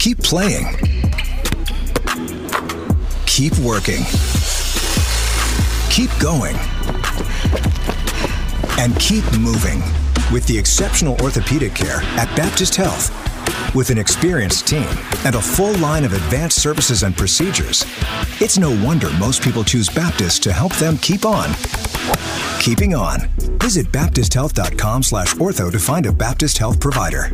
Keep playing. Keep working. Keep going. And keep moving with the exceptional orthopedic care at Baptist Health. With an experienced team and a full line of advanced services and procedures, it's no wonder most people choose Baptist to help them keep on. Keeping on. Visit baptisthealth.com slash ortho to find a Baptist Health provider.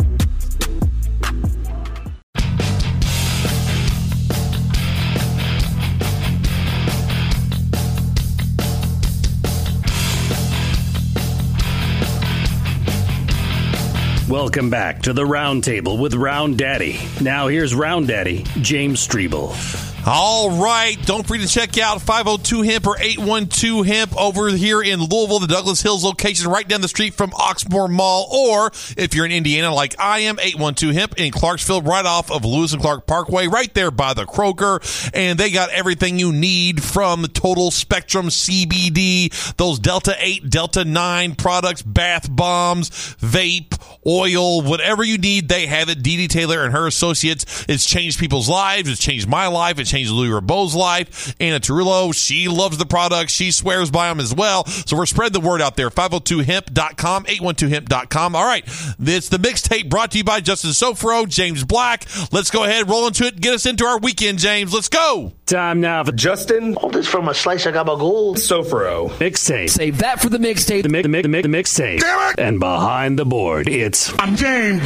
Welcome back to the Roundtable with Round Daddy. Now here's Round Daddy, James Strebel. All right. Don't forget to check out 502 Hemp or 812 Hemp over here in Louisville, the Douglas Hills location, right down the street from Oxmoor Mall. Or if you're in Indiana, like I am, 812 Hemp in Clarksville, right off of Lewis and Clark Parkway, right there by the Kroger. And they got everything you need from Total Spectrum CBD, those Delta 8, Delta 9 products, bath bombs, vape, oil, whatever you need, they have it. Dee Taylor and her associates. It's changed people's lives. It's changed my life. It's changed Louis Rabeau's life. Anna Tarullo, she loves the product. She swears by them as well. So we're spreading the word out there. 502hemp.com, 812hemp.com. All right. It's the mixtape brought to you by Justin Soforo, James Black. Let's go ahead, roll into it, get us into our weekend, James. Let's go. Time now for Justin. All this from a slice of gold. Soforo. mixtape. Save that for the mixtape. The, mix, the, mix, the, mix, the mixtape. Damn it! And behind the board, it's I'm James.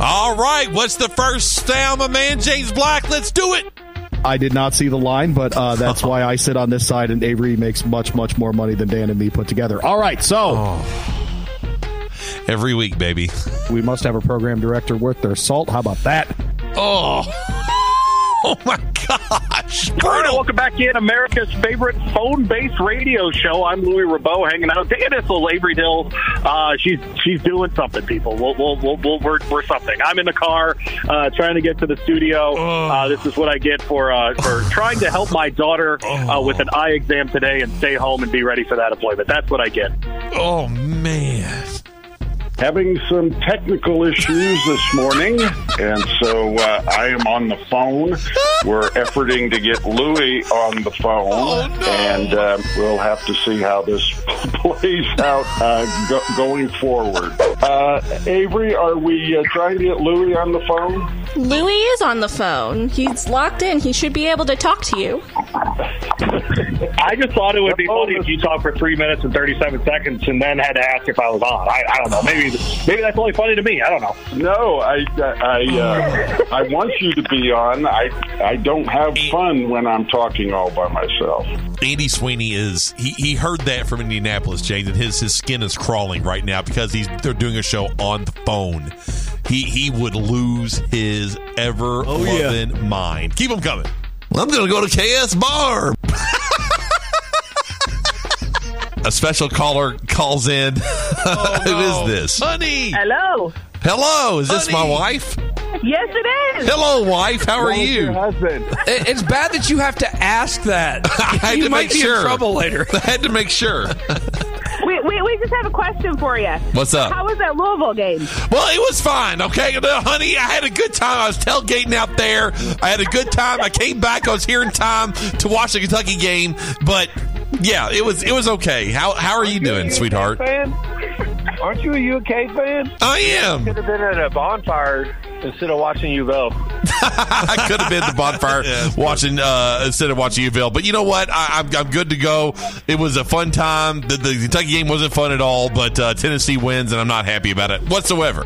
All right. What's the first down, my man, James Black? Let's do it. I did not see the line, but uh, that's why I sit on this side, and Avery makes much, much more money than Dan and me put together. All right, so Every week, baby. we must have a program director worth their salt. How about that? Oh. Oh my gosh. All right, Brutal. welcome back in America's favorite phone-based radio show. I'm Louis Rabeau, hanging out with Danisel Avery Hill. Uh, she's she's doing something. People, we'll, we'll, we'll, we'll, we're, we're something. I'm in the car uh, trying to get to the studio. Uh, this is what I get for uh, for trying to help my daughter uh, with an eye exam today and stay home and be ready for that appointment. That's what I get. Oh man. Having some technical issues this morning, and so uh, I am on the phone. We're efforting to get Louie on the phone, Oh, no. and uh, we'll have to see how this plays out uh, go- going forward. Uh, Avery, are we uh, trying to get Louie on the phone? Louis is on the phone. He's locked in. He should be able to talk to you. I just thought it would be funny if you talked for three minutes and thirty-seven seconds and then had to ask if I was on. I, I don't know. Maybe maybe that's only funny to me. I don't know. No, I I uh, I want you to be on. I I don't have fun when I'm talking all by myself. Andy Sweeney is he, he heard that from Indianapolis, James, and his his skin is crawling right now because he's they're doing a show on the phone. He he would lose his ever oh, loving mind. Keep him coming. I'm gonna go to KS Bar. a special caller calls in. Who is oh, this? Honey. Hello. Hello. Is this my wife? Yes, it is. Hello, wife. How are you? husband? It- It's bad that you have to ask that. I had you to might make be sure. in trouble later. I had to make sure. We, we, we just have a question for you. What's up? How was that Louisville game? Well, it was fine, okay? Honey, I had a good time. I was tailgating out there. I had a good time. I came back. I was here in time to watch the Kentucky game. But yeah, it was it was okay. How how are you doing, sweetheart? fan? Aren't you a UK fan? I am. Could have been at a bonfire instead of watching you go. I could have been at the bonfire watching uh, instead of watching UVille. But you know what? I, I'm, I'm good to go. It was a fun time. The, the Kentucky game wasn't fun at all, but uh, Tennessee wins, and I'm not happy about it whatsoever.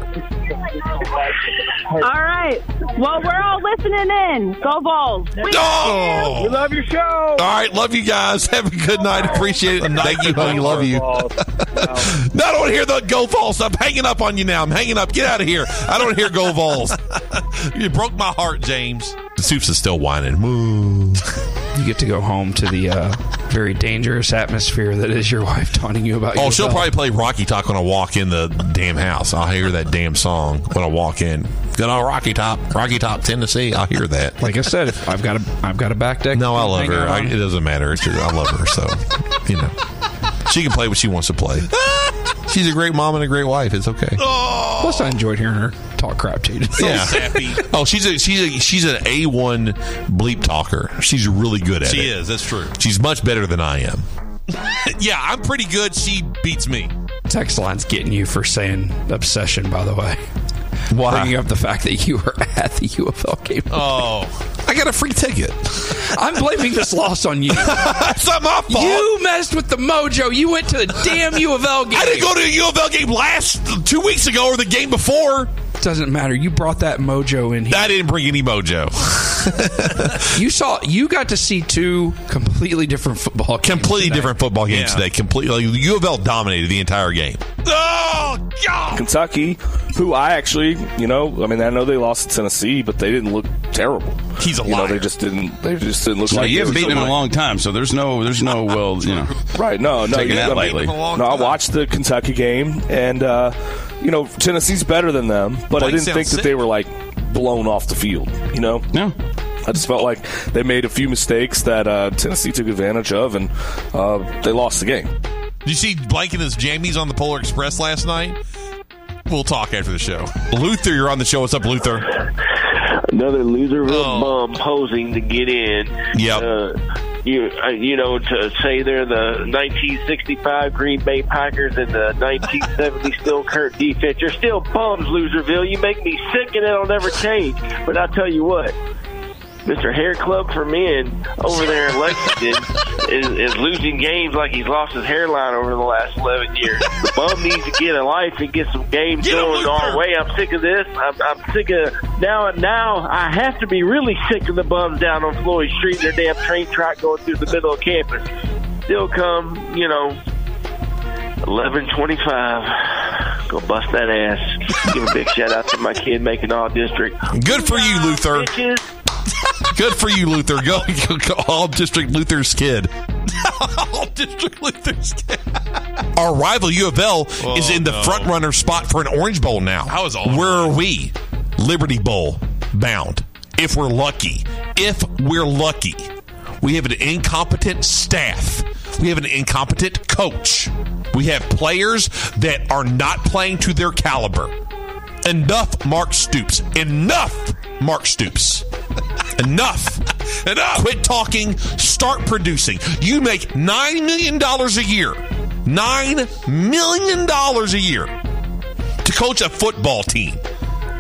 All right. Well, we're all listening in. Go Vols. We Oh! We love your show. All right, love you guys. Have a good night. Appreciate it. Thank you, honey. Love you. No, I don't want to hear the go Vols. I'm hanging up on you now. I'm hanging up. Get out of here. I don't hear go Vols. you broke my heart, James. The Soups is still whining. Moo. You get to go home to the uh, very dangerous atmosphere that is your wife taunting you about. Oh, your she'll probably play Rocky Top when I walk in the damn house. I'll hear that damn song when I walk in. Good old Rocky Top, Rocky Top, Tennessee. I'll hear that. Like I said, if I've got a I've got a back deck. No, I love her. I, it doesn't matter. It's just, I love her. So, you know, she can play what she wants to play. She's a great mom and a great wife. It's okay. Oh. Plus, I enjoyed hearing her talk crap to you. yeah. Oh, she's a she's a she's an A one bleep talker. She's really good at it. She is. That's true. She's much better than I am. yeah, I'm pretty good. She beats me. Text line's getting you for saying obsession. By the way, why bringing up the fact that you were at the U of L game? Oh, I got a free ticket. I'm blaming this loss on you. it's not my fault. You messed with the mojo. You went to the damn U of L game. I didn't go to a U of L game last two weeks ago or the game before. Doesn't matter. You brought that mojo in here. I didn't bring any mojo. you saw. You got to see two completely different football. Games Completely today. different football games Yeah. today. Completely. Like, U of L dominated the entire game. Oh God! Kentucky, who I actually, you know, I mean, I know they lost to Tennessee, but they didn't look terrible. He's a You know, liar. they just didn't. They just didn't look No, like you they haven't beaten him in a long time, so there's no, there's no, well, you know, Right? No, no, taking yeah, that I mean, lightly. No, I watched the Kentucky game, and uh, you know, Tennessee's better than them, but I didn't sounds think that they were like blown off the field. You know? No. I just felt like they made a few mistakes that uh, Tennessee took advantage of, and uh, they lost the game. Did you see Blank and his jammies on the Polar Express last night? We'll talk after the show. Luther, you're on the show. What's up, Luther? Another Loserville Oh. bum posing to get in. Yep. Uh, you, uh, you know, to say they're the 1965 Green Bay Packers and the 1970 Steel Curtain defense. You're still bums, Loserville. You make me sick, and it'll never change. But I'll tell you what. Mr. Hair Club for Men over there in Lexington is, is losing games like he's lost his hairline over the last 11 years. The bum needs to get a life and get some games Get going our way. I'm sick of this. I'm, I'm sick of now. Now I have to be really sick of the bums down on Floyd Street. and Their damn train track going through the middle of campus. Still come, you know, 11:25. Go bust that ass. Give a big shout out to my kid making all district. Good for you, Luther. Bitches. Good for you, Luther. Go, go, go all district Luther's kid. All District Luther's. kid. Our rival U of L is Oh, in the no. front runner spot for an Orange Bowl now. How is all Where are we? Liberty Bowl bound. If we're lucky. If we're lucky. We have an incompetent staff. We have an incompetent coach. We have players that are not playing to their caliber. Enough, Mark Stoops. Enough, Mark Stoops. Enough. Enough. Quit talking. Start producing. You make $9 million a year. $9 million a year to coach a football team.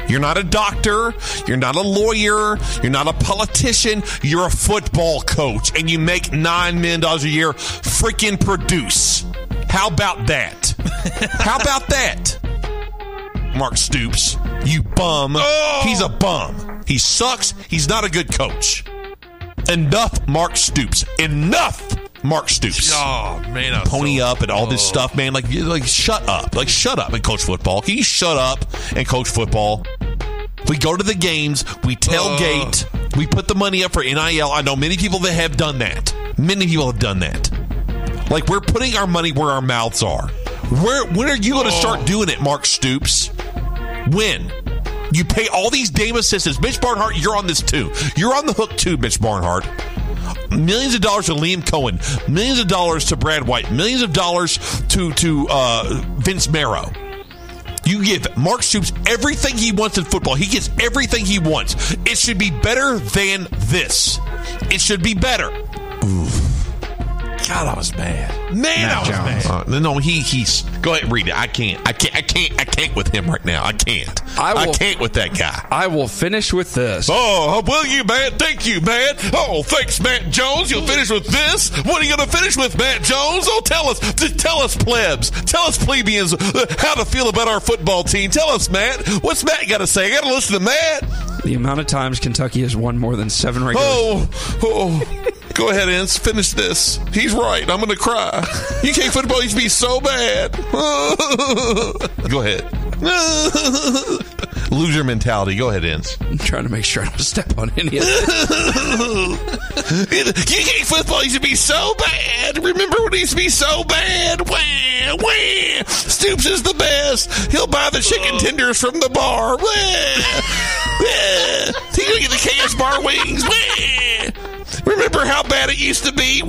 You're not a doctor. You're not a lawyer. You're not a politician. You're a football coach and you make $9 million a year. Freaking produce. How about that? How about that? Mark Stoops, you bum. He's a bum. He sucks. He's not a good coach. Enough, Mark Stoops. Enough, Mark Stoops. Oh man, Pony so- up and all this Oh. stuff, man. Like, like, shut up. Like, shut up and coach football. Can you shut up and coach football? We go to the games. We tailgate. We put the money up for NIL. I know many people that have done that. Many people have done that. Like, we're putting our money where our mouths are. Where, when are you going to start doing it, Mark Stoops? When? You pay all these damn assistants. Mitch Barnhart, you're on this too. You're on the hook too, Mitch Barnhart. Millions of dollars to Liam Coen. Millions of dollars to Brad White. Millions of dollars to to uh, Vince Marrow. You give Mark Stoops everything he wants in football. He gets everything he wants. It should be better than this. It should be better. God, I was mad. Man, I was mad. Uh, no, he he's. Go ahead and read it. I can't. I can't. I can't. I can't with him right now. I can't. I I, can't with that guy. I will finish with this. Oh, will you, Matt? Thank you, Matt. Oh, thanks, Matt Jones. You'll finish with this. What are you going to finish with, Matt Jones? Oh, tell us. Just tell us, plebs. Tell us, plebeians, uh, how to feel about our football team. Tell us, Matt. What's Matt got to say? I got to listen to Matt. The amount of times Kentucky has won more than seven regular. Oh, oh. Go ahead, Ince. Finish this. He's right. I'm going to cry. UK football used to be so bad. Go ahead. Lose your mentality. Go ahead, Ince. I'm trying to make sure I don't step on any of this. UK football used to be so bad. Remember when it used to be so bad? Wah, wah. Stoops is the best. He'll buy the chicken oh. tenders from the bar. Wah, wah. He's going to get the KS bar wings. Wah. Remember how bad it used to be?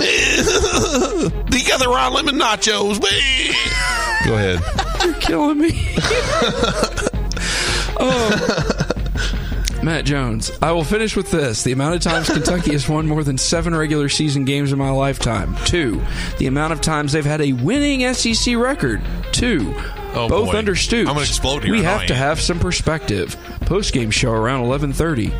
The other raw lemon nachos. Go ahead. You're killing me. oh. Matt Jones. I will finish with this. The amount of times Kentucky has won more than seven regular season games in my lifetime. Two. The amount of times they've had a winning SEC record. Two. Oh, Both boy. under Stoops. I'm gonna explode here. We have to have some perspective. Post game show around 11:30.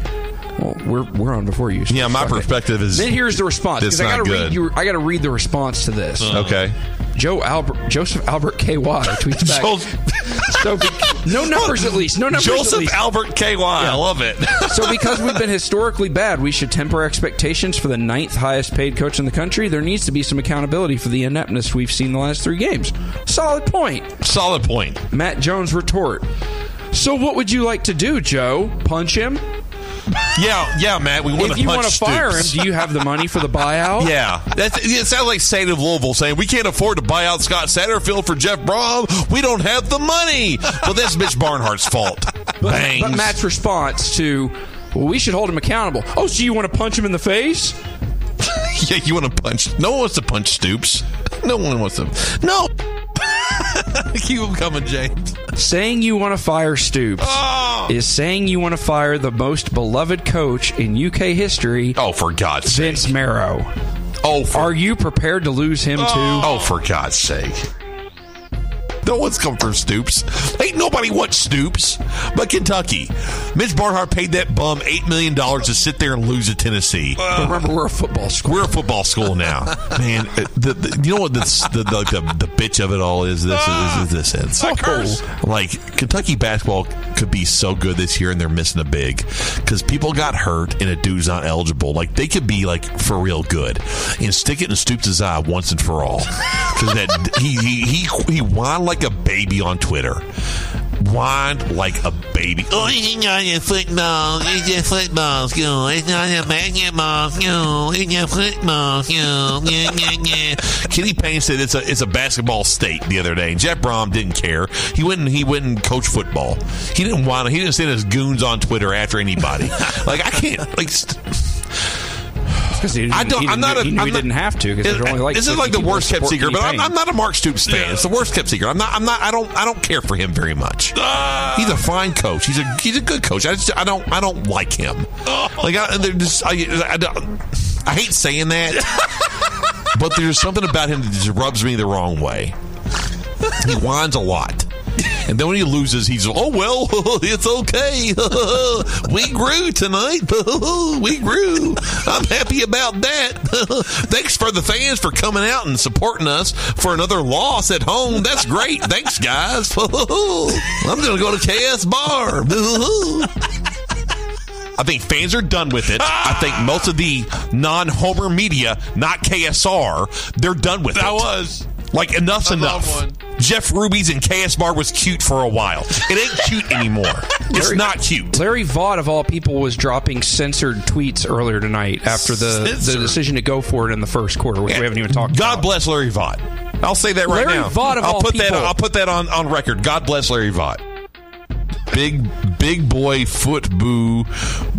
Well, we're we're on before you. so Yeah, my perspective is Then here's the response. it's 'cause I not gotta good. read you. I got to read the response to this. Uh-huh. Okay. Joe Albert, Joseph Albert KY tweets back. so be, no numbers at least. No numbers at Joseph. Albert KY. I love it. so because we've been historically bad, we should temper expectations for the ninth highest paid coach in the country. There needs to be some accountability for the ineptness we've seen the last three games. Solid point. Solid point. Matt Jones retort. So what would you like to do, Joe? Punch him? Yeah, yeah, Matt. We want If to you want to fire him, do you have the money for the buyout? Yeah, that's, it sounds like State of Louisville saying we can't afford to buy out Scott Satterfield for Jeff Brohm. We don't have the money. Well, that's Mitch Barnhart's fault. Bangs. But Matt's response to, well, we should hold him accountable. Oh, so you want to punch him in the face? yeah, you want to punch? No one wants to punch Stoops. No one wants to. No. Keep him coming, James. Saying you want to fire Stoops Oh. is saying you want to fire the most beloved coach in UK history. Oh, for God's sake. Vince Marrow. Oh, for- Are you prepared to lose him too? Oh, for God's sake. No one's come for Stoops. Ain't nobody wants Stoops but Kentucky. Mitch Barnhart paid that bum $8 million to sit there and lose to Tennessee. Remember, we're a football school. We're a football school now. Man, uh, the, the, you know what the, the, the, the bitch of it all is? This is, is this. Suckers. Like, Kentucky basketball could be so good this year and they're missing a big because people got hurt and a dude's not eligible. Like, they could be, like, for real good and stick it in Stoops' eye once and for all. Because that he, he, he, he whined like a baby on Twitter. Whined like a baby. Oh, it's not a football. It's a football school. It's not a basketball school. It's a football school. Yeah, yeah, yeah. Kenny Payne said it's a it's a basketball state the other day. And Jeff Brohm didn't care. He went and he went and coached football. He didn't want. He didn't send his goons on Twitter after anybody. like I can't. Like st- Because he, I don't. he I'm not. A, he knew I'm he not- didn't have to because there's only like this is like the worst kept secret. But I'm, I'm not a Mark Stoops fan. It's the worst kept secret. I'm not. I'm not. I don't. I don't care for him very much. Ah. He's a fine coach. He's a he's a good coach. I just I don't I don't like him. Oh. Like I, just I, I, don't- I hate saying that, but there's something about him that just rubs me the wrong way. He whines a lot. And then when he loses, he's oh well, it's okay. we grew tonight. we grew. I'm happy about that. Thanks for the fans for coming out and supporting us for another loss at home. That's great. Thanks, guys. I'm gonna go to KS Bar. I think fans are done with it. I think most of the non-Homer media, not KSR, they're done with it. That was. Like enough's I love enough. one. Jeff Ruby's and KS Bar was cute for a while. It ain't cute anymore. It's Larry- not cute. Larry Vaught, of all people, was dropping censored tweets earlier tonight after the, the decision to go for it in the first quarter, which we haven't even talked God about. bless Larry Vaught. I'll say that right Larry now. Vaught of I'll all put that. people. I'll put that on, on record. God bless Larry Vaught. Big big boy foot boo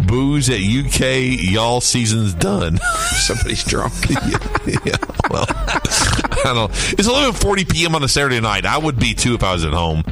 booze at UK. Y'all season's done. Somebody's drunk. yeah, yeah, well, I don't. It's 11:40 p.m. on a Saturday night. I would be too if I was at home.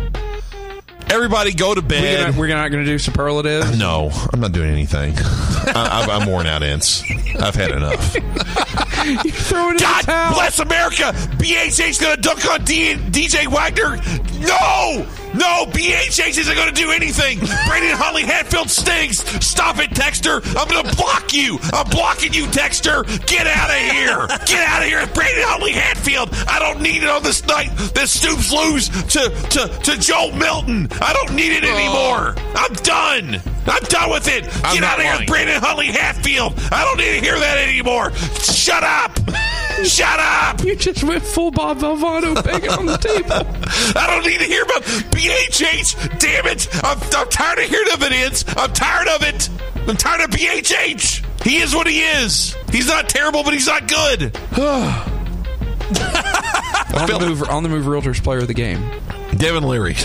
Everybody go to We're, bed. gonna, we're not going to do superlatives. No, I'm not doing anything. I, I'm, I'm worn out, Ince. I've had enough. Throw it in God bless America. BHA's going to dunk on D- DJ Wagner. No! No, BHH isn't going to do anything. Brandon Huntley Hatfield stinks. Stop it, Dexter. I'm going to block you. I'm blocking you, Dexter. Get out of here. Get out of here. Brandon Huntley Hatfield. I don't need it on this night that Stoops lose to, to, to Joe Milton. I don't need it anymore. I'm done. I'm done with it. I'm Get out of here. Brandon Huntley Hatfield. I don't need to hear that anymore. Shut up. Shut up. You just went full Bob Valvano banging on the table. I don't need to hear about BHH. Damn it. I'm, I'm tired of hearing evidence. I'm tired of it. I'm tired of BHH. He is what he is. He's not terrible, but he's not good. on, the move, on the move, realtors player of the game. Devin Leary.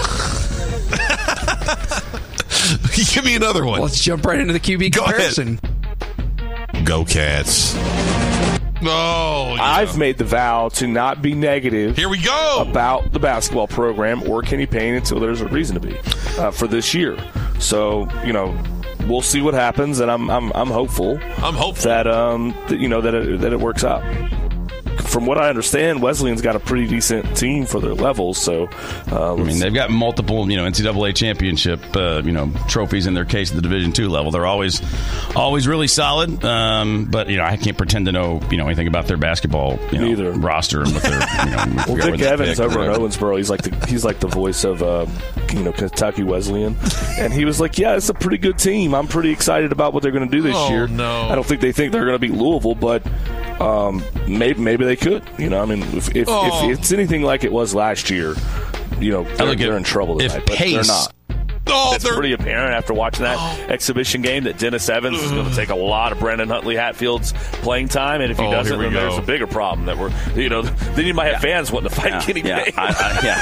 Give me another one. Let's jump right into the QB Go ahead. comparison. Go Cats. Oh, I've made the vow to not be negative. Here we go about the basketball program or Kenny Payne until there's a reason to be uh, for this year. So you know, we'll see what happens, and I'm I'm, I'm hopeful. I'm hopeful that um that, you know that it, that it works out. From what I understand, Wesleyan's got a pretty decent team for their levels. So, uh, I mean, they've got multiple, you know, NCAA championship, uh, you know, trophies in their case at the Division two level. They're always, always really solid. Um, but you know, I can't pretend to know, you know, anything about their basketball, you know, Neither. roster and what their, you know, well, Dick Evans pick, over in. Owensboro, he's like the he's like the voice of uh, you know Kentucky Wesleyan, and he was like, "Yeah, it's a pretty good team. I'm pretty excited about what they're going to do this Oh, year. no. I don't think they think they're going to beat Louisville, but um, maybe maybe they could. You know, I mean, if if, Oh. if it's anything like it was last year, you know, they're, they're in trouble if tonight, they're Pace- not. Oh, it's they're- Oh. pretty apparent after watching that oh. exhibition game that Dennis Evans is going to take a lot of Brandon Huntley Hatfield's playing time, and if he Oh, doesn't, here we then there's a bigger problem that we're, you know, then you might have fans wanting to fight Yeah, Kenny yeah, Payne. I, I, yeah.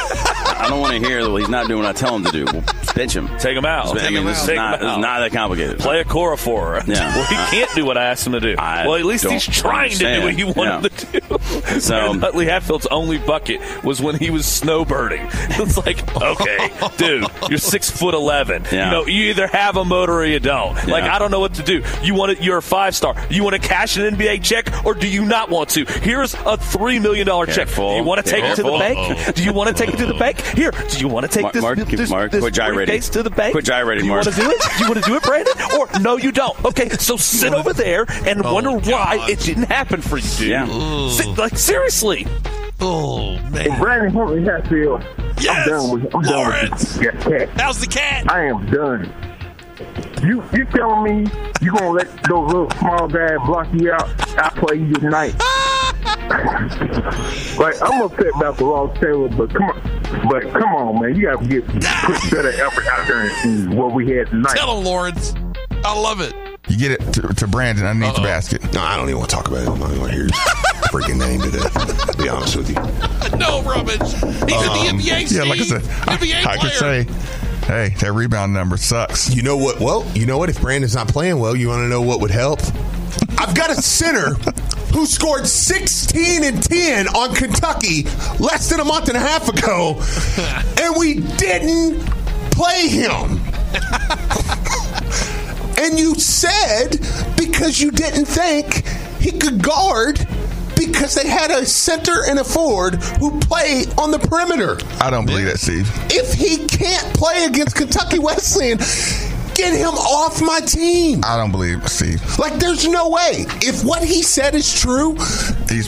I don't want to hear that he's not doing what I tell him to do. Well, bench him. Take him out. I mean, him this out. is not, this is not that complicated. Play Okorafor. Yeah. Well, he uh, can't do what I asked him to do. I well, at least he's don't trying to do what understand. he wanted Yeah. to do. So- Brandon Huntley Hatfield's only bucket was when he was snowbirding. It's like, okay, dude, you're six foot eleven. Yeah. You know, you either have a motor or you don't. Like, Yeah. I don't know what to do. You want it? You're a five star. You want to cash an NBA check, or do you not want to? Here's a three million dollar check. Do you want to take it to the bank? Uh-oh. Do you want to take it to the bank? Here, do you want to take Mark- this, Mark, this, Mark, this quit gyrating. briefcase to the bank? Quit gyrating, Do you want to do it? Do you want to do it, Brandon? Or no, you don't. Okay, so sit oh over there and Oh, wonder why God. it didn't happen for you, dude. Yeah. Si- like seriously. Oh, man. Brandon Huntley Hatfield. Yes. I'm done with I'm done Lawrence. with this cat. How's the cat? I am done. You you telling me you gonna let those little small guys block you out? I play you tonight. like I'm upset about the Ross Taylor, but come on, but come on, man, you got to get put better effort out there and see what we had tonight. Tell him, Lawrence. I love it. You get it to, to Brandon underneath the basket. No, I don't even want to talk about it. I'm not even want to hear his freaking name today. To be honest with you. No rubbish. He's in the Um, NBA. yeah, like I said, I, NBA I could say, hey, that rebound number sucks. You know what? Well, you know what? If Brandon's not playing well, you want to know what would help? I've got a center who scored 16 and 10 on Kentucky less than a month and a half ago, and we didn't play him. and you said because you didn't think he could guard because they had a center and a forward who play on the perimeter. I don't believe that, Steve. If he can't play against Kentucky Wesleyan, get him off my team. I don't believe Steve. Like, there's no way. If what he said is true,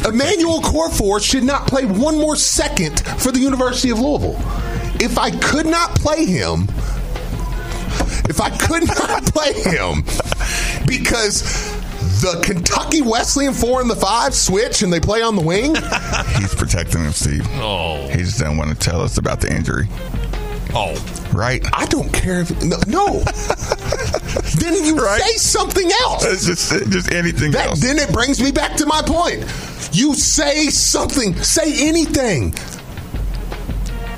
Emmanuel Okorafor should not play one more second for the University of Louisville. If I could not play him, if I could not play him because the Kentucky Wesleyan four and the five switch and they play on the wing, He's protecting him, Steve. Oh. He just doesn't want to tell us about the injury. Oh. Right? I don't care if no. no. then you say something else. It's just, just anything That, else. then it brings me back to my point. You say something. Say anything.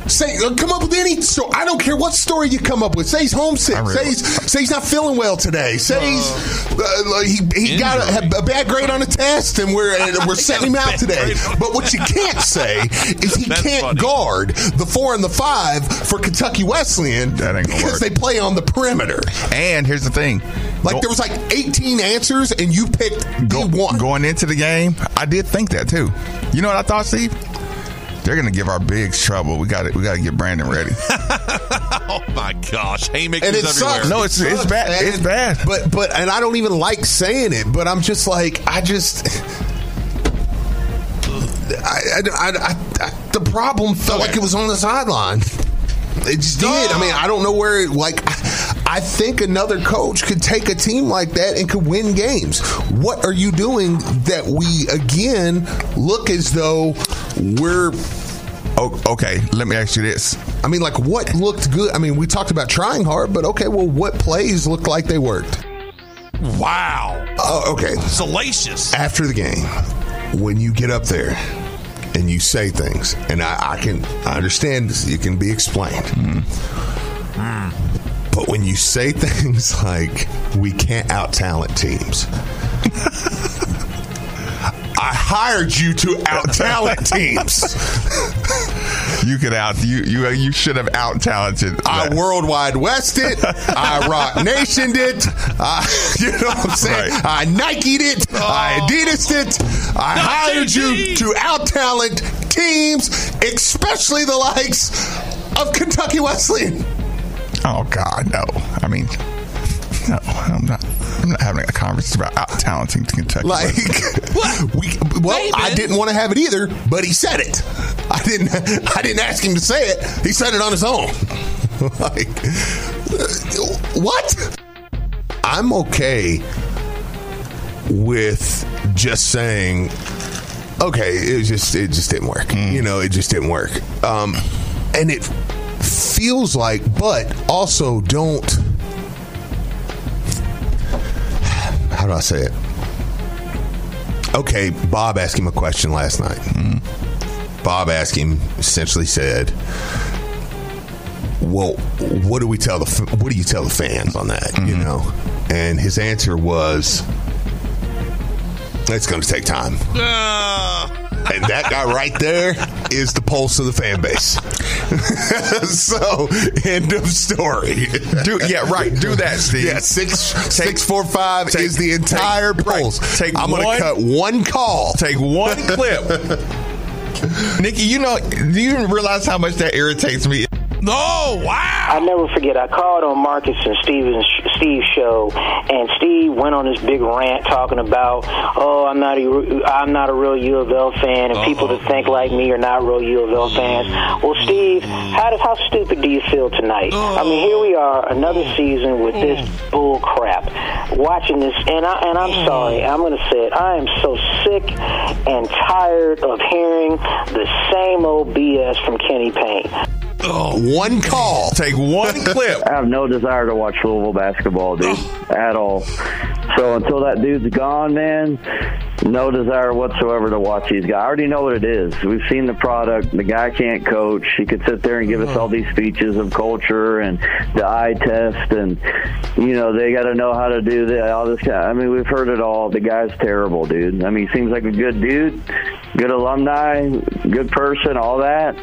Say, uh, come up with any story. I don't care what story you come up with. Say he's homesick. Really- Say he's, say he's not feeling well today. Say he's, uh, like, he, he got a, a bad grade on a test and we're and we're setting him out today. But what you can't say is he That's can't funny. guard the four and the five for Kentucky Wesleyan because work. they play on the perimeter. And here's the thing. Like Go- there was like 18 answers and you picked go- the one. going into the game, I did think that too. You know what I thought, Steve? They're gonna give our bigs trouble. We got to We got to get Brandon ready. oh my gosh, haymakers and it everywhere. sucks. No, it's- it's bad. man. It's bad. But but and I don't even like saying it. But I'm just like I just. I, I, I, I, I- the problem felt like it was on the sideline. It just did. I mean, I don't know where. It, like, I think another coach could take a team like that and could win games. What are you doing that we again look as though we're Oh, okay, let me ask you this. I mean, like, what looked good? I mean, we talked about trying hard, but okay, well, what plays looked like they worked? Wow. Oh, okay. Salacious. After the game, when you get up there and you say things, and I, I can I understand this, it can be explained. Mm-hmm. Mm-hmm. But when you say things like, we can't out talent teams. I hired you to out talent teams. You could out you you you should have out talented. I worldwide west it. I rock nation it. I, you know what I'm saying? I Nike'd it. I oh. Adidas it. I hired you to out talent teams, especially the likes of Kentucky Wesleyan. Oh God, no. I mean, no. I'm not. I'm not having a conversation about out talenting to Kentucky. Like, we, well, I didn't want to have it either, but he said it. I didn't. I didn't ask him to say it. He said it on his own. like, uh, what? I'm okay with just saying, okay, it just it just didn't work. You know, it just didn't work. Um, and it feels like, but also don't. How do I say it? Okay, Bob asked him a question last night. Bob asked him, essentially said, "Well, what do we tell the what do you tell the fans on that?" You mm-hmm. know, and his answer was, "It's going to take time." Ah. And that guy right there is the pulse of the fan base. so, end of story. Do yeah, right. Do that, Steve. Yeah, six six four five is the entire pulse. Take I'm gonna cut one call. Take one clip. Nikki, you know, do you realize how much that irritates me? No, wow. I never forget. I called on Marcus and Steven's Steve's show, and Steve went on this big rant talking about, "Oh, I'm not a I'm not a real U of L fan, and people that think like me are not real U of L fans." Well, Steve, how do, how stupid do you feel tonight? I mean, here we are, another season with this bull crap. Watching this, and I and I'm sorry, I'm going to say it. I am so sick and tired of hearing the same old BS from Kenny Payne. Oh. One call. Take one clip. I have no desire to watch Louisville basketball, dude, oh. at all. So until that dude's gone, man, no desire whatsoever to watch these guys. I already know what it is. We've seen the product. The guy can't coach. He could sit there and give us mm-hmm. all these speeches of culture and the eye test, and you know they got to know how to do that. All this. Kind I mean, we've heard it all. The guy's terrible, dude. I mean, he seems like a good dude, good alumni, good person, all that.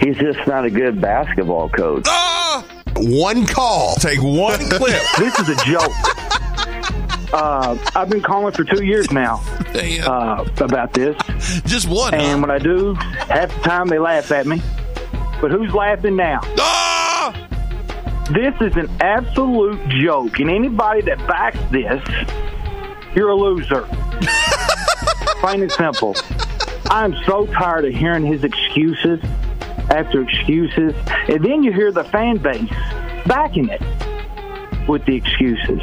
He's just not a good basketball coach. Ah! One call. Take one clip. this is a joke. Uh, I've been calling for two years now uh, about this. Just one. And when I do, half the time they laugh at me. But who's laughing now? This is an absolute joke, and anybody that backs this, you're a loser. Plain and simple. I'm so tired of hearing his excuses after excuses, and then you hear the fan base backing it with the excuses.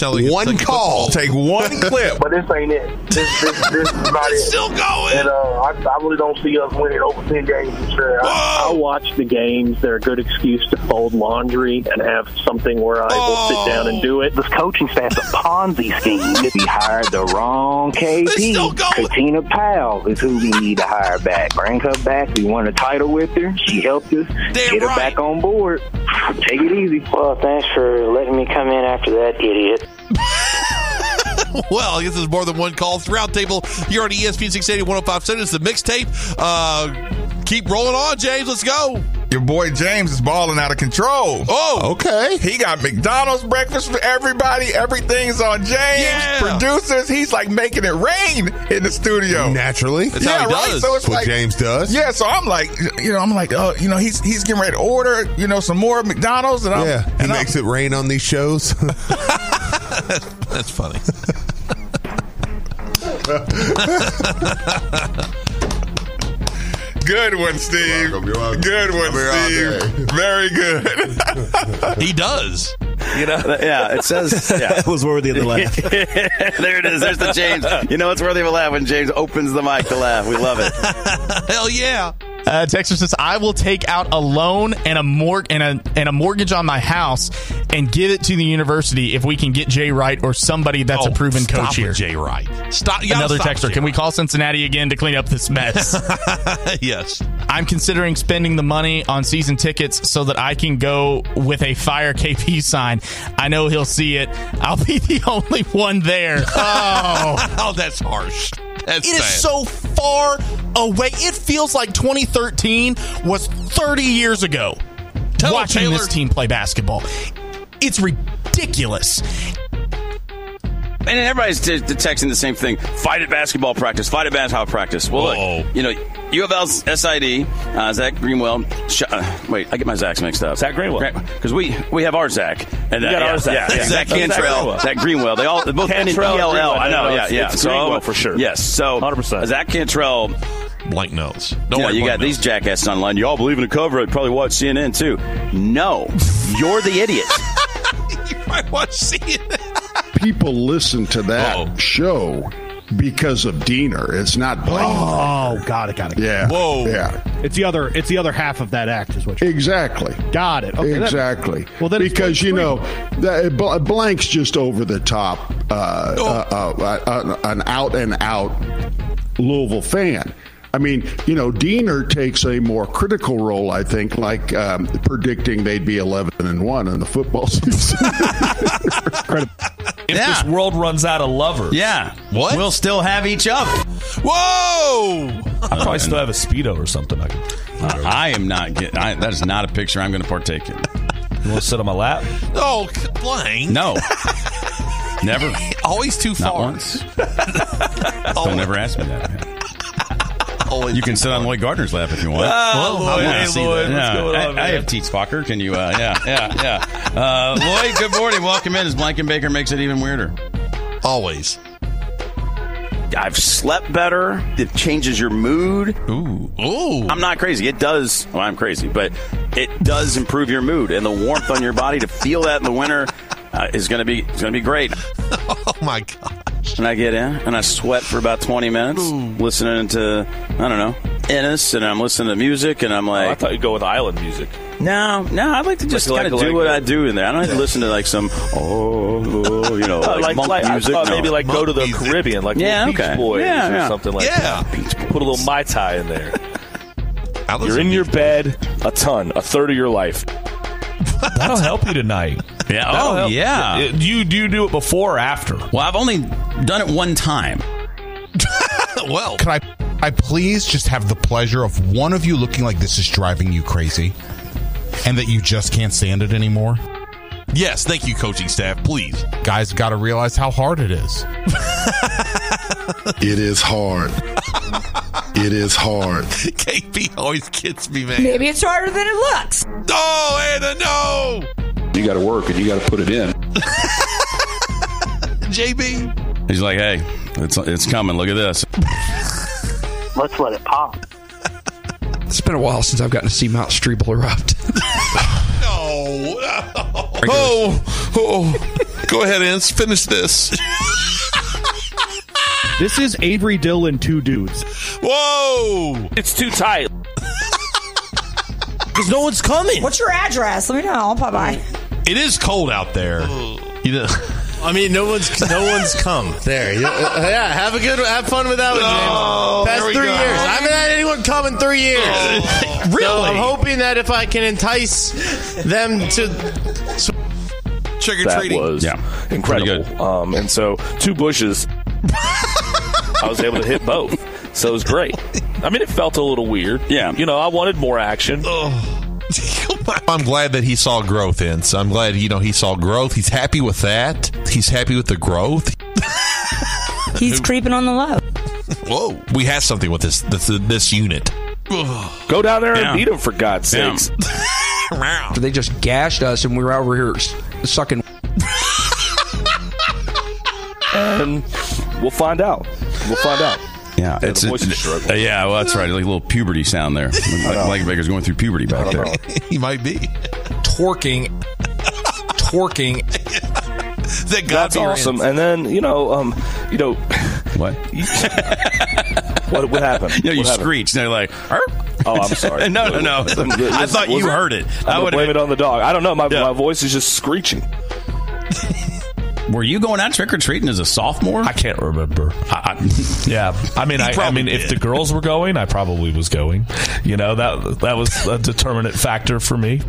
One call. Take one clip. But this ain't it. This, this, this is not it. Still going. And uh, I, I really don't see us winning over 10 games this year. I, I watch the games. They're a good excuse to fold laundry and have something where I will sit down and do it. This coaching staff's a Ponzi scheme. if We hired the wrong KP. Katina Powell is who we need to hire back. Bring her back. We won a title with her. She helped us. Get her back on board. Take it easy. Well, thanks for letting me come in after that idiot. well, I guess there's more than one call. Throughout table here on ESPN 680 1057 It's the mixtape. Uh, keep rolling on, James. Let's go. Your boy James is balling out of control. Oh, okay. He got McDonald's breakfast for everybody. Everything's on James. Yeah. Producers, he's like making it rain in the studio. Naturally. That's yeah, how he right. does. So it's what like James does. Yeah, so I'm like, you know, I'm like, oh, you know, he's he's getting ready to order, you know, some more McDonald's, and I'm, Yeah, he and I'm- makes it rain on these shows. That's funny. Good one, Steve. Good one, Steve. Very good. he does. You know, yeah, it says yeah. That was worthy of the laugh. there it is. There's the James. You know, it's worthy of a laugh when James opens the mic to laugh. We love it. Hell yeah. Uh, Texas says, "I will take out a loan and a mor- and a and a mortgage on my house and give it to the university if we can get Jay Wright or somebody that's a Oh, proven stop coach here." Jay Wright. Stop. Another stop texter. Can we call Cincinnati again to clean up this mess? yes. I'm considering spending the money on season tickets so that I can go with a fire KP sign. I know he'll see it. I'll be the only one there. Oh. oh, that's harsh. That's It is bad. so far away. It feels like 2013 was 30 years ago. Tell watching Taylor- this team play basketball, it's ridiculous. And everybody's t- t- texting the same thing. Fight at basketball practice. Fight at basketball practice. Well, look, you know, U of L's SID, uh, Zach Greenwell. Sh- uh, wait, I get my Zachs mixed up. Zach Greenwell. Because we, we have our Zach. And, We got yeah, our Zach. Yeah, Yeah. Zach Zach Cantrell. Greenwell. Zach Greenwell. They all they both end in Cantrell and ELL. Greenwell. I know, No, yeah, it's- yeah. it's so, Greenwell for sure. Yes. So, 100%. Zach Cantrell. Blank notes. You, Don't know, worry, you blank got these jackasses online. You all believe in a cover. I'd probably watch CNN too. No, you're the idiot. I watch CNN. People listen to that show because of Deener. It's not Blake. Oh, got it, got it. Yeah. Whoa. Yeah. It's the other. It's the other half of that act, is what. You're, Exactly. got it. Okay, that- exactly. well, then because you know, that, blank's just over the top, uh, uh, uh, uh, an out and out Louisville fan. I mean, you know, Deener takes a more critical role, I think, like um, predicting they'd be eleven and one in the football season. If this world runs out of lovers, Yeah. What? We'll still have each other. Whoa! I probably still have a speedo or something. I can. Uh, I am not getting. I, that is not a picture I'm going to partake in. You want to sit on my lap? Oh, blank. No. Never. Always too far. Not far. once. Don't never ask me that. You can sit on Lloyd Gardner's lap if you want. Ah, Lloyd, I wanna see Lloyd, that. what's Yeah. going on, I, I have teats, fucker. Can you? Uh, yeah, yeah, yeah. Uh, Lloyd, good morning. Welcome in. As Blankenbaker makes it even weirder. Always. I've slept better. It changes your mood. Ooh. Ooh. I'm not crazy. It does. Well, I'm crazy, but it does improve your mood and the warmth on your body. To feel that in the winter uh, is going to be is going to be great. Oh my god. And I get in and I sweat for about 20 minutes, listening to I don't know Ennis, and I'm listening to music, and I'm Oh, I thought you'd go with island music. no, no, I'd like to just Like- kind of like- do what I do in there. I don't have to listen to like some oh, oh, you know Uh, like, like, monk like I music. thought No. maybe like go to the music. Caribbean, like Yeah, Beach okay. Boys Yeah, or yeah. something like Yeah. that. Put a little mai tai in there. You're in your bed a ton, a third of your life. That'll help you tonight. Yeah. That'll Oh, help. yeah. Uh, Do you do you do it before or after? Well, I've only done it one time. well, can I, I please just have the pleasure of one of you looking like this is driving you crazy, and that you just can't stand it anymore? yes, thank you, coaching staff. Please. Guys, got to realize how hard it is. it is hard. It is hard. KP always gets me, man. Maybe it's harder than it looks. Oh, Anna, no. You got to work and you got to put it in. JB. He's like, hey, it's it's coming. Look at this. Let's let it pop. It's been a while since I've gotten to see Mount Strebel erupt. No. Oh, oh. Go ahead, Ants. Finish this. This is Avery Dill and two dudes. Whoa. It's too tight. Because no one's coming. What's your address? Let me know. I'll pop by. It is cold out there. You know. I mean, no one's no one's come there. Uh, yeah, have a good, have fun with that one, James. Oh, Past three go. years, I haven't had anyone come in three years. Really? So I'm hoping that if I can entice them to Trick or That treating. was Yeah. incredible. Um, and so two bushes, I was able to hit both. So it was great. I mean, it felt a little weird. Yeah. You know, I wanted more action. I'm glad that he saw growth in. So I'm glad you know he saw growth. He's happy with that. He's happy with the growth. He's creeping on the low. Whoa, we have something with this this, this unit. Go down there Yeah. and beat him for God's Yeah. sakes. They just gashed us, and we were over here sucking. and we'll find out. We'll find out. Yeah, Yeah, it's the voice is struggling. uh, yeah. Well, that's right. Like a little puberty sound there. Like, like Baker's going through puberty back there. he might be Torquing, torquing. that That's awesome. And then you know, um, you know, what? what what happened? Yeah, you What happened? screeched. And they're like, Oh, I'm sorry. no, no, no. I thought you heard it. I I would would blame it on the dog. I don't know. My, my voice is just screeching. Were you going out trick or treating as a sophomore? I can't remember. I, I, yeah, I mean, I, I mean, if the girls were going, I probably was going. You know that that was a determinant factor for me.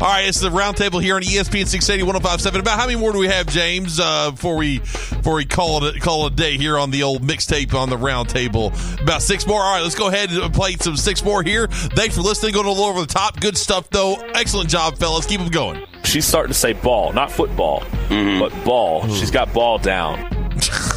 All right, it's the roundtable here on ESPN 680 1057. About how many more do we have, James, uh, before we before we call it call it a day here on the old mixtape on the roundtable? About six more. All right, let's go ahead and play some six more here. Thanks for listening. Going a little over the top. Good stuff, though. Excellent job, fellas. Keep them going. She's starting to say ball, not football, but ball. She's got ball down.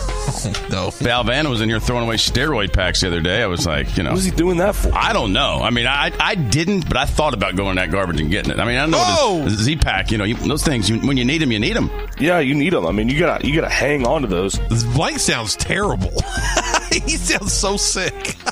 no. Val Vanna was in here throwing away steroid packs the other day. I was like, you know. What was he doing that for? I don't know. I mean, I I didn't, but I thought about going in that garbage and getting it. I mean, I know Oh! Z pack, you know, you, those things, you, when you need them, you need them. Yeah, you need them. I mean, you gotta you gotta hang on to those. This blank sounds terrible. he sounds so sick.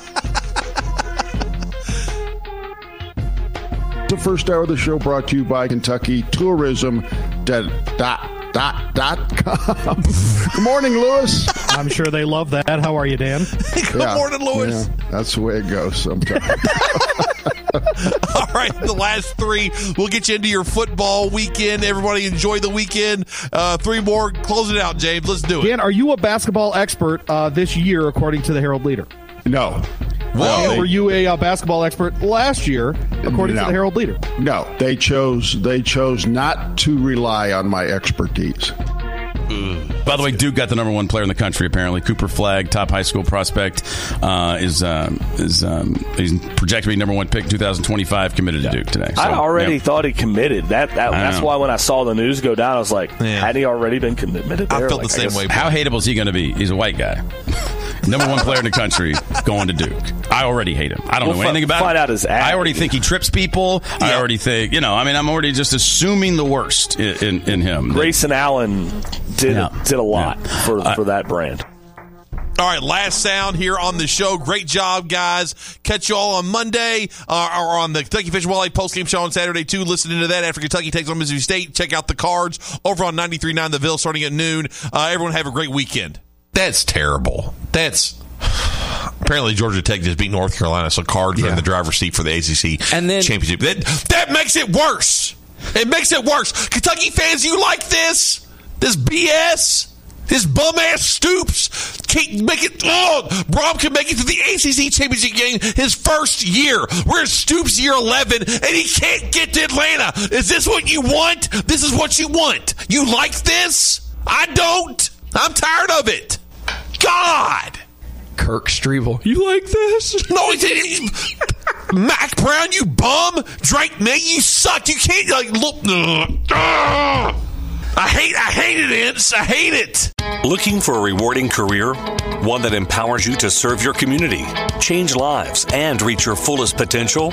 The first hour of the show brought to you by Kentucky Tourism. Dot, dot, dot, dot com. Good morning, Lewis. I'm sure they love that. How are you, Dan? Good morning, Lewis. Yeah, that's the way it goes sometimes. All right, the last three. We'll get you into your football weekend. Everybody enjoy the weekend. Uh, three more. Close it out, James. Let's do it. Dan, are you a basketball expert uh, this year, according to the Herald Leader? No. Were you a uh, basketball expert last year, according No. to the Herald Leader? No, they chose they chose not to rely on my expertise. By the way, Duke got the number one player in the country. Apparently, Cooper Flagg, top high school prospect, uh, is um, is um, he's projected to be number one pick in 2025. Committed to Duke today. So, I already yeah. thought he committed. That, that that's know. why when I saw the news go down, I was like, yeah. had he already been committed? There? Like, guess- How hateable is he going to be? He's a white guy. Number one player in the country going to Duke. I already hate him. I don't We'll know fi- anything about find him. out his ad. I already think he trips people. I already think, you know, I mean, I'm already just assuming the worst in, in, in him. Grayson Allen did Yeah. did a lot for for that brand. All right, last sound here on the show. Great job, guys. Catch you all on Monday uh, or on the Kentucky Fish and Wildlife postgame show on Saturday, too. Listening to that after Kentucky takes on Mississippi State. Check out the cards over on 93.9 The Ville starting at noon. Uh, everyone have a great weekend. That's terrible. That's. Apparently, Georgia Tech just beat North Carolina, so cards are in the driver's seat for the ACC And then- championship. That, that makes it worse. It makes it worse. Kentucky fans, you like this? This BS? This bum ass Stoops can't make it. Oh, Brohm can make it to the ACC championship game his first year. We're in Stoops year 11, and he can't get to Atlanta. Is this what you want? This is what you want. You like this? I don't. I'm tired of it. God. Kirk Strevel. You like this? No, it's, it's Mack Brown, you bum. Drake Maye, you suck. You can't like look. Ugh. I hate. I hate it, Ince. I hate it. Looking for a rewarding career? One that empowers you to serve your community, change lives, and reach your fullest potential?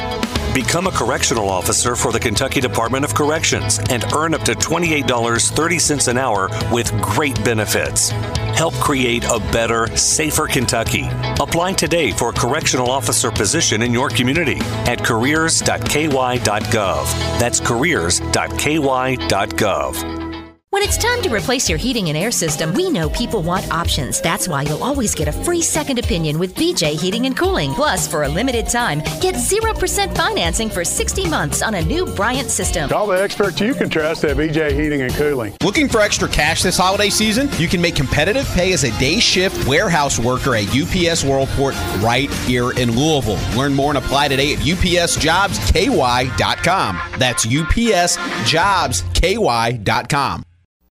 Become a correctional officer for the Kentucky Department of Corrections and earn up to $28.30 an hour with great benefits. Help create a better, safer Kentucky. Apply today for a correctional officer position in your community at careers.ky.gov. That's careers.ky.gov. When it's time to replace your heating and air system, we know people want options. That's why you'll always get a free second opinion with BJ Heating and Cooling. Plus, for a limited time, get 0% financing for 60 months on a new Bryant system. Call the experts you can trust at BJ Heating and Cooling. Looking for extra cash this holiday season? You can make competitive pay as a day shift warehouse worker at UPS Worldport right here in Louisville. Learn more and apply today at upsjobsky.com. That's ky.com.